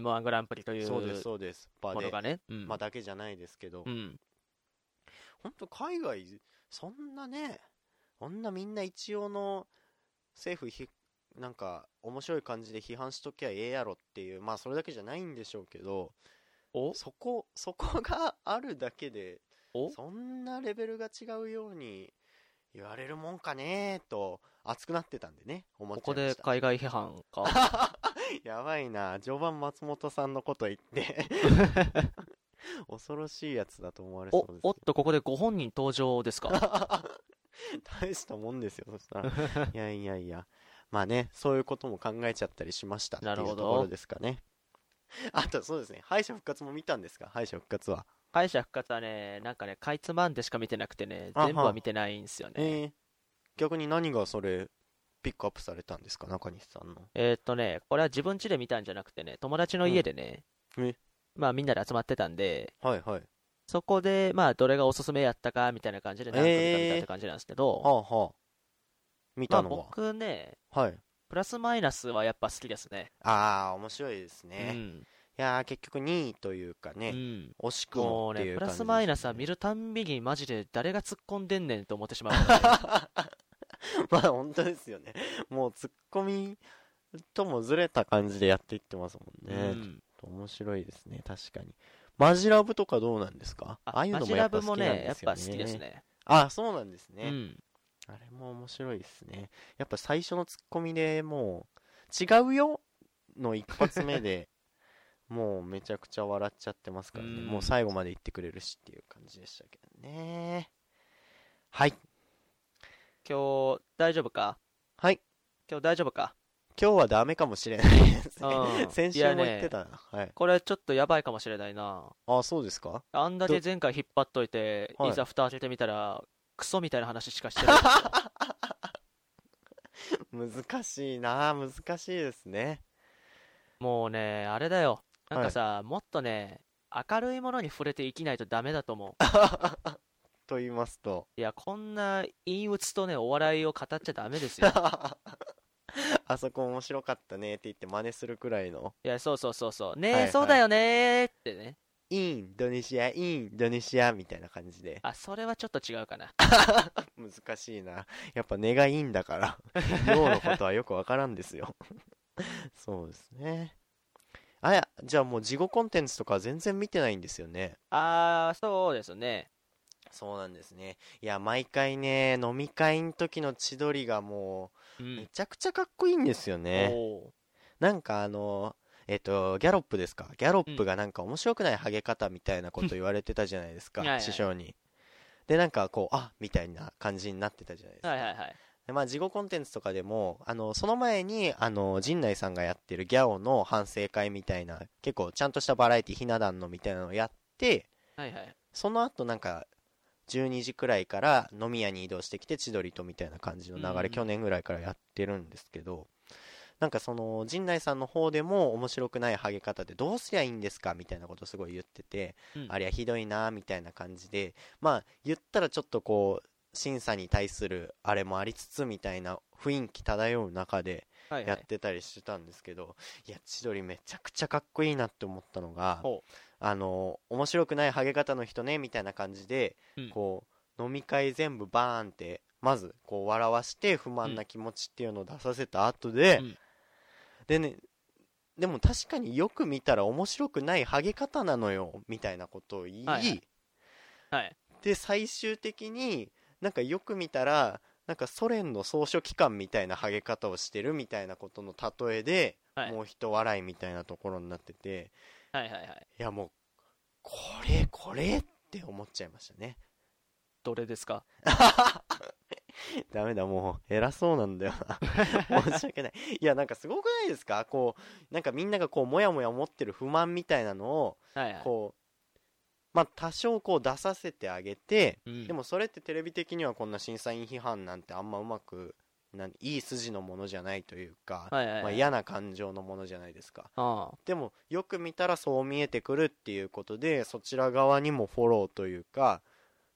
B: M1 グランプリという
A: そうですそうです
B: ものがね。うん。
A: まあだけじゃないですけど、
B: うん。
A: 本当海外そんなねこんなみんな一応の政府ひなんか面白い感じで批判しときゃええやろっていうまあそれだけじゃないんでしょうけど
B: お？
A: そこそこがあるだけで
B: お？
A: そんなレベルが違うように言われるもんかねと熱くなってたんでね
B: ここで海外批判か？
A: やばいな。序盤松本さんのこと言って。恐ろしいやつだと思われそうです、
B: おおっと、ここでご本人登場ですか？
A: 大したもんですよそしたら。いやいやいや。まあねそういうことも考えちゃったりしましたってい
B: なるほど。
A: うところですかね。あとそうですね敗者復活も見たんですか？敗者復活は。
B: 敗者復活はね、なんかね、かいつまんでしか見てなくてね、
A: あ。
B: 全部は見てないんですよね。
A: えー、逆に何がそれピックアップされたんですか？中西さんの。
B: えーっとね、これは自分家で見たんじゃなくてね、友達の家でね、
A: うん。え？
B: まあみんなで集まってたんで、
A: はいはい。
B: そこで、まあどれがおすすめやったかみたいな感じで何分か見たって感じなんですけど、
A: はあはあ。見
B: まあ
A: たのは、
B: 僕ね、
A: はい。
B: プラスマイナスはやっぱ好きですね。
A: ああ面白いですね、い
B: うん。
A: やー結局2位というかね、
B: うん。
A: 惜しく
B: も
A: も
B: うね、プラ
A: っていう感じです
B: スマイナスは見るたんびにマジで誰が突っ込んでんねんと思ってしまう
A: まあ本当ですよね。もうツッコミともずれた感じでやっていってますもんね、
B: うん。
A: 面白いですね。確かに。マジラブとかどうなんですか？ああいう
B: マジ
A: のもやっぱ
B: ラブも
A: 好きなんで
B: ね、やっ
A: すよね
B: ぱ好きですね。
A: あそうなんですね、
B: うん。
A: あれも面白いですね。やっぱ最初のツッコミでもう違うよの一発目で もうめちゃくちゃ笑っちゃってますからね。
B: うん。
A: もう最後まで言ってくれるしっていう感じでしたけどね。はい
B: 今日、大丈夫か？
A: はい。
B: 今日大丈夫か？
A: 今日はダメかもしれない。ですね
B: うん。
A: 先週も言ってたな、はい。
B: これちょっとやばいかもしれないな。
A: あそうですか？
B: あんだけ前回引っ張っといて、
A: はい。
B: いざ蓋開けてみたら、クソみたいな話しかしてない。
A: 難しいな。難しいですね。
B: もうね、あれだよ。なんかさ、もっとね、明るいものに触れて生きないとダメだと思う。
A: と言いますと
B: いや、こんな陰鬱とね、お笑いを語っちゃダメですよ。
A: あそこ面白かったねって言って真似するくらいの
B: いや、そうそうそうそう。ねえ、
A: はいはい
B: そうだよねーってね。
A: インドネシアインドネシアみたいな感じで
B: あ、それはちょっと違うかな。
A: 難しいなやっぱ根がいいんだから陽のことはよくわからんですよ そうですねあやじゃあもう事後コンテンツとか全然見てないんですよね
B: あー、そうですね。
A: そうなんですね。いや毎回ね飲み会の時の千鳥がも
B: う。
A: うん。めちゃくちゃかっこいいんですよね。
B: おー。
A: なんかあのえっとギャロップですか？ギャロップがなんか面白くないハゲ方みたいなこと言われてたじゃないですか
B: はいはい
A: 師匠に。でなんかこうあみたいな感じになってたじゃないですか、
B: はいはいはい。
A: でまあ事後コンテンツとかでもあのその前にあの陣内さんがやってるギャオの反省会みたいな結構ちゃんとしたバラエティひな壇のみたいなのをやって
B: はいはい。
A: その後なんか12時くらいから飲み屋に移動してきて千鳥とみたいな感じの流れ、
B: うん
A: 去年ぐらいからやってるんですけどなんかその陣内さんの方でも面白くないハゲ方でどうすりゃいいんですかみたいなことすごい言ってて、
B: うん。
A: ありゃひどいなみたいな感じでまあ言ったらちょっとこう審査に対するあれもありつつみたいな雰囲気漂う中でやってたりしてたんですけど、いや千鳥めちゃくちゃかっこいいなって思ったのが
B: ほ
A: あの面白くないハゲ方の人ねみたいな感じで、
B: うん。
A: こう飲み会全部バーンってまずこう笑わして不満な気持ちっていうのを出させた後で、
B: うん。
A: でねでも確かによく見たら面白くないハゲ方なのよみたいなことを言い、
B: はいはい。はい。
A: で最終的になんかよく見たらなんかソ連の総書記官みたいなハゲ方をしてるみたいなことの例えで、
B: はい。
A: もう人笑いみたいなところになってて
B: はいはいはい。
A: いやもうこれこれって思っちゃいましたね。
B: どれですか？
A: ダメだもう偉そうなんだよな。申し訳ない。いやなんかすごくないですか？こうなんかみんながこうモヤモヤ持ってる不満みたいなのを
B: はいはい。
A: こうまあ多少こう出させてあげて、
B: うん。
A: でもそれってテレビ的にはこんな審査員批判なんてあんまうまくいい筋のものじゃないというか、
B: はいはいはい。
A: まあ、嫌な感情のものじゃないですか。でもよく見たらそう見えてくるっていうことでそちら側にもフォローというか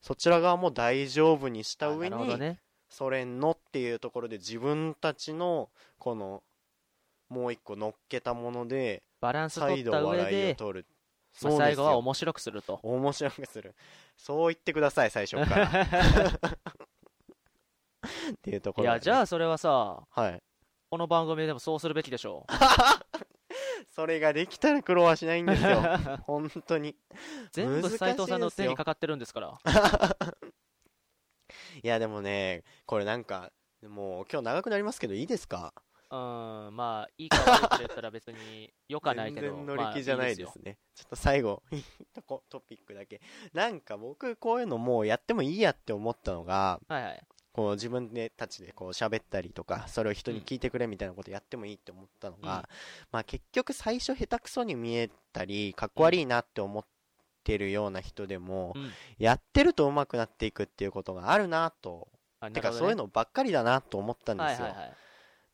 A: そちら側も大丈夫にした上に、
B: ね。
A: ソ連のっていうところで自分たちのこのもう一個乗っけたもので
B: バランス取った上
A: 笑いを
B: で、
A: 取る。
B: まあ、最後は面白くすると。
A: 面白くする。そう言ってください最初から っていうところ
B: いやじゃ
A: あ
B: あそれはさ
A: はい。
B: この番組でもそうするべきでしょ
A: それができたら苦労はしないんですよ。本当に。
B: 全部斉藤さんの手に
A: か
B: かかってるんですから。
A: いやでもねこれなんかもう今日長くなりますけどいいですか？
B: うんまあいいか悪いかで言ったら別によかないけど
A: 全然乗り気じゃないで
B: ます
A: ね、ちょっと最後トピックだけ。なんか僕こういうのもうやってもいいやって思ったのが
B: よはいはい
A: こう自分でたちでこう喋ったりとかそれを人に聞いてくれみたいなことやってもいいって思ったのが、
B: うん。
A: まあ結局最初下手くそに見えたりかっこ悪いなって思ってるような人でも、
B: うん。
A: やってると上手くなっていくっていうことがあるなと、
B: あ
A: てかそういうのばっかりだなと思ったんですよ、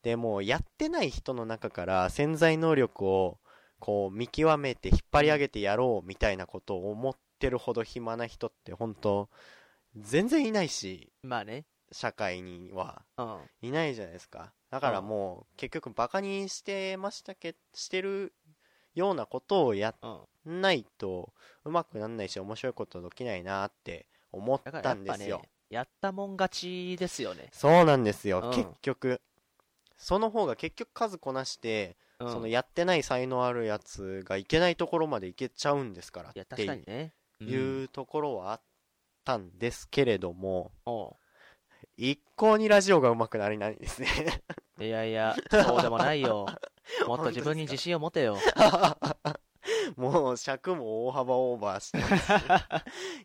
A: でもうやってない人の中から潜在能力をこう見極めて引っ張り上げてやろうみたいなことを思ってるほど暇な人って本当全然いないし。
B: まあね
A: 社会には
B: うん。
A: いないじゃないですか。だからもう結局バカにしてましたけしてるようなことをや
B: うん。
A: んないとうまくなんないし面白いことできないなって思ったんですよ。
B: やったもん勝ちですよね。
A: そうなんですよ、
B: うん。
A: 結局その方が結局数こなして
B: うん。
A: そのやってない才能あるやつがいけないところまでいけちゃうんですからって
B: かにねうん
A: いうところはあったんですけれども、一向にラジオが上手くなりないんですね。
B: いやいやそうでもないよもっと自分に自信を持てよ
A: もう尺も大幅オーバーしてます。し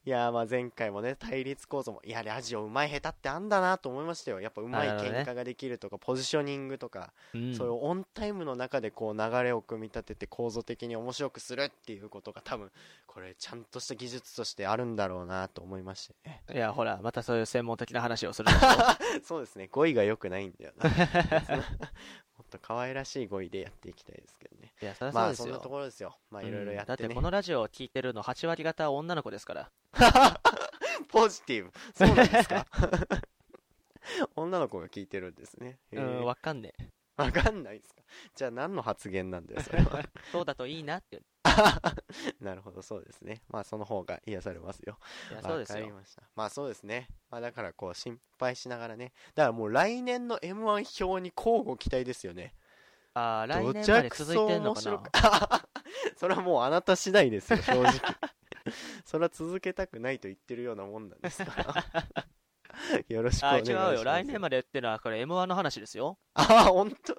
A: いやまあ前回もね対立構造もいやラジオ上手い下手ってあんだなと思いましたよ。やっぱ上手い喧嘩ができるとか、ポジショニングとか
B: うん。
A: そういうオンタイムの中でこう流れを組み立てて構造的に面白くするっていうことが多分これちゃんとした技術としてあるんだろうなと思いまして。ね
B: いやほらまたそういう専門的な話をする
A: そうですね。語彙が良くないんだよなもっと可愛らしい語彙でやっていきたいですけどね。
B: いやそりゃ
A: ま
B: そうですよ。
A: あそんなところですよ。まあいろいろやって
B: だってこのラジオを聞いてるの8割方女の子ですから。
A: ポジティブ。そうなんですか？女の子が聞いてるんですね。へ
B: う
A: ー
B: んわかんねえ。
A: わかんないですか？じゃあ何の発言なんだよそれは。
B: そうだといいなって
A: なるほどそうですね。まあその方が癒されますよ。
B: いやそうですよ。
A: わかりました。まあそうですね。まあだからこう心配しながらね。だからもう来年の m 1表に交互期待ですよね。
B: ああ来
A: ど
B: 年まで続いてんのかな。
A: く それはもうあなた次第ですよ正直。それは続けたくないと言ってるようなもんなんですからよろしくお
B: あ
A: 願いします。
B: 違うよ。来年までってのはこれ m 1の話ですよ。
A: ああ本当。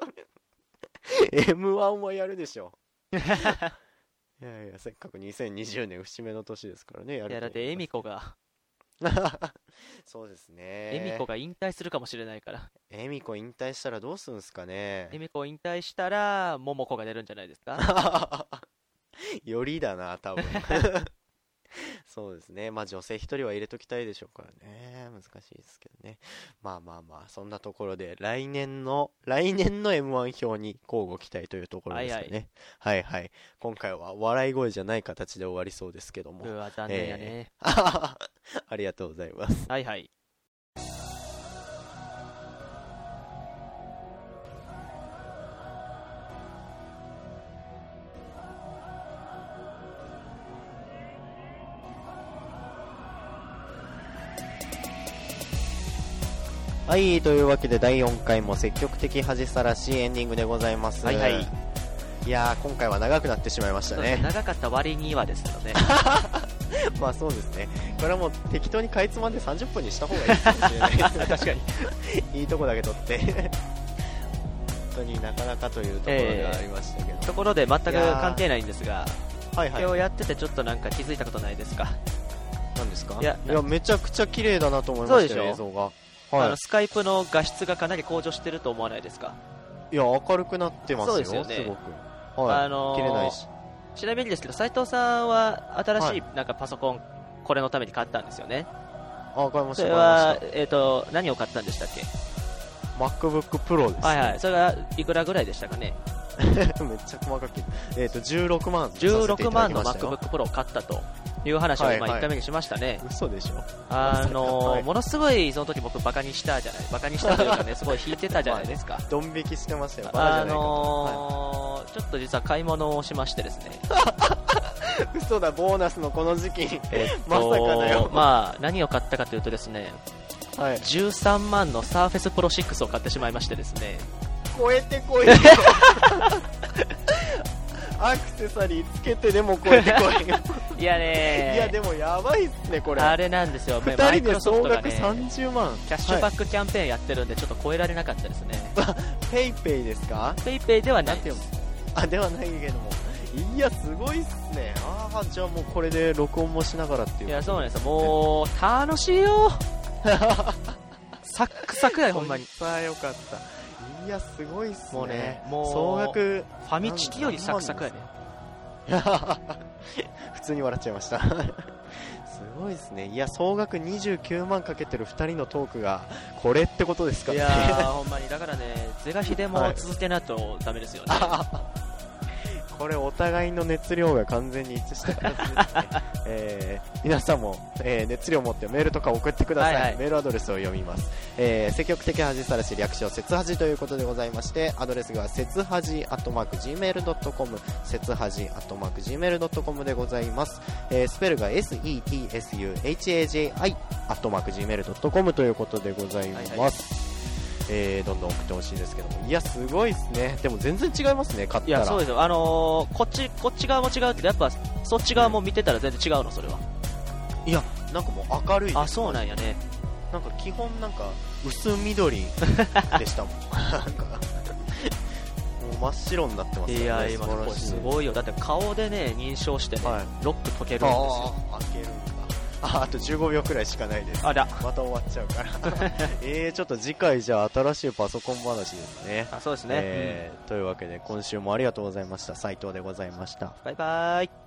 A: m 1はやるでしょいやいやせっかく2020年節目の年ですからねや
B: いやだって恵美子が。
A: そうですね。
B: 恵美子が引退するかもしれないから。
A: 恵美子引退したらどうするんすかね。
B: 恵美子引退したら桃子が出るんじゃないですか？
A: よりだな多分 そうですね。まあ女性一人は入れときたいでしょうからね。難しいですけどね。まあまあまあ、そんなところで、来年の、来年の M1 表に交互期待というところですよね。はいはい、はい、今回は笑い声じゃない形で終わりそうですけども。
B: うわ、残念やね、
A: えー、ありがとうございます。
B: はいはい。
A: はい、というわけで第4回も積極的恥さらしエンディングでございます。
B: はいはい。
A: いやー、今回は長くなってしまいましたね。
B: 長かった割にはですよね。
A: まあそうですね。これはもう適当にかいつまんで30分にした方がいいかもしれないですね。確かに。いいとこだけ取って。本当になかなかというところではありましたけど。えー、
B: ところで全く関係ないんですが、はいはい、今日やっててちょっとなんか気づいたことないですか？
A: 何ですか？いやいやめちゃくちゃ綺麗だなと思いましたよ映像が
B: はい、あのスカイプの画質がかなり向上してると思わないですか？
A: いや明るくなってますよそうですよね。すごく、はい、あのー、切れないし。
B: ちなみにですけど斉藤さんは新しいなんかパソコン、これのために買ったんですよね？
A: あ買いましたそ
B: れは、えーと、何を買ったんでしたっけ
A: ？MacBook Pro です、ね、
B: はいはい。それはいくらぐらいでしたかね？
A: めっちゃ細かく。えっ、ー、と16万
B: 16万の MacBook Pro を買ったという話をまあ1回目にしましたね、はい
A: はい、嘘でしょ。
B: あの はい、ものすごいその時僕バカにしたじゃないバカにしたというかね すごい引いてたじゃないですか。
A: ドン引きしてましたよ。
B: あのー、ちょっと実は買い物をしましてですね。
A: 嘘だボーナスのこの時期、えっと、まさかだよ。
B: まあ何を買ったかというとですね、はい、13万のサーフェスプロ6を買ってしまいましてですね。
A: 超えてこいよアクセサリーつけてでも超えてこいよ
B: いやね
A: いやでもやばいっすねこれ。
B: あれなんですよ。
A: 2人で総額30万。
B: キャッシュバックキャンペーンやってるんでちょっと超えられなかったですね。
A: ペイペイですか？
B: ペイペイではない。です
A: あではないけども。いやすごいっすね。ああじゃあもうこれで録音もしながらっていう。
B: いやそうなんですよ。もう楽しいよ。サックサクだよほんまに。
A: さあよかったいやすごいっすね。
B: もうねもう
A: 総額フ
B: ァミチキよりサクサクやね。
A: 普通に笑っちゃいました。すごいですね。いや総額29万かけてる2人のトークがこれってことですか
B: ね。いやほんまに。だからね是が非でも続けないとダメですよね、は い
A: これお互いの熱量が完全に一致した形ですね、えー、皆さんも、えー、熱量を持ってメールとか送ってください、はいはい、メールアドレスを読みます、えー、積極的恥さらし略称節恥ということでございましてアドレスが節恥アットマーク Gmail.com 節恥アットマーク Gmail.com でございます、えー、スペルが SETSUHAJI アットマーク Gmail.com ということでございます、はいはいえー、どんどん送ってほしいですけども。いやすごいですね。でも全然違いますね買ったら。いや
B: そうですよ。あのー、こっちこっち側も違うけどやっぱそっち側も見てたら全然違うのそれは。
A: いやなんかもう明るい
B: あそうなんやね。
A: なんか基本なんか薄緑 でしたもん。なんか。もう真っ白になってますね。いや今
B: すごいよ。だって顔でね認証してね、はい、ロック解けるんですよ。
A: 開けるんああと15秒くらいしかないです。
B: あら。
A: また終わっちゃうから。えー、ちょっと次回じゃあ新しいパソコン話ですね。
B: あそうですね、
A: えー、というわけで今週もありがとうございました。斉藤でございました。
B: バイバイ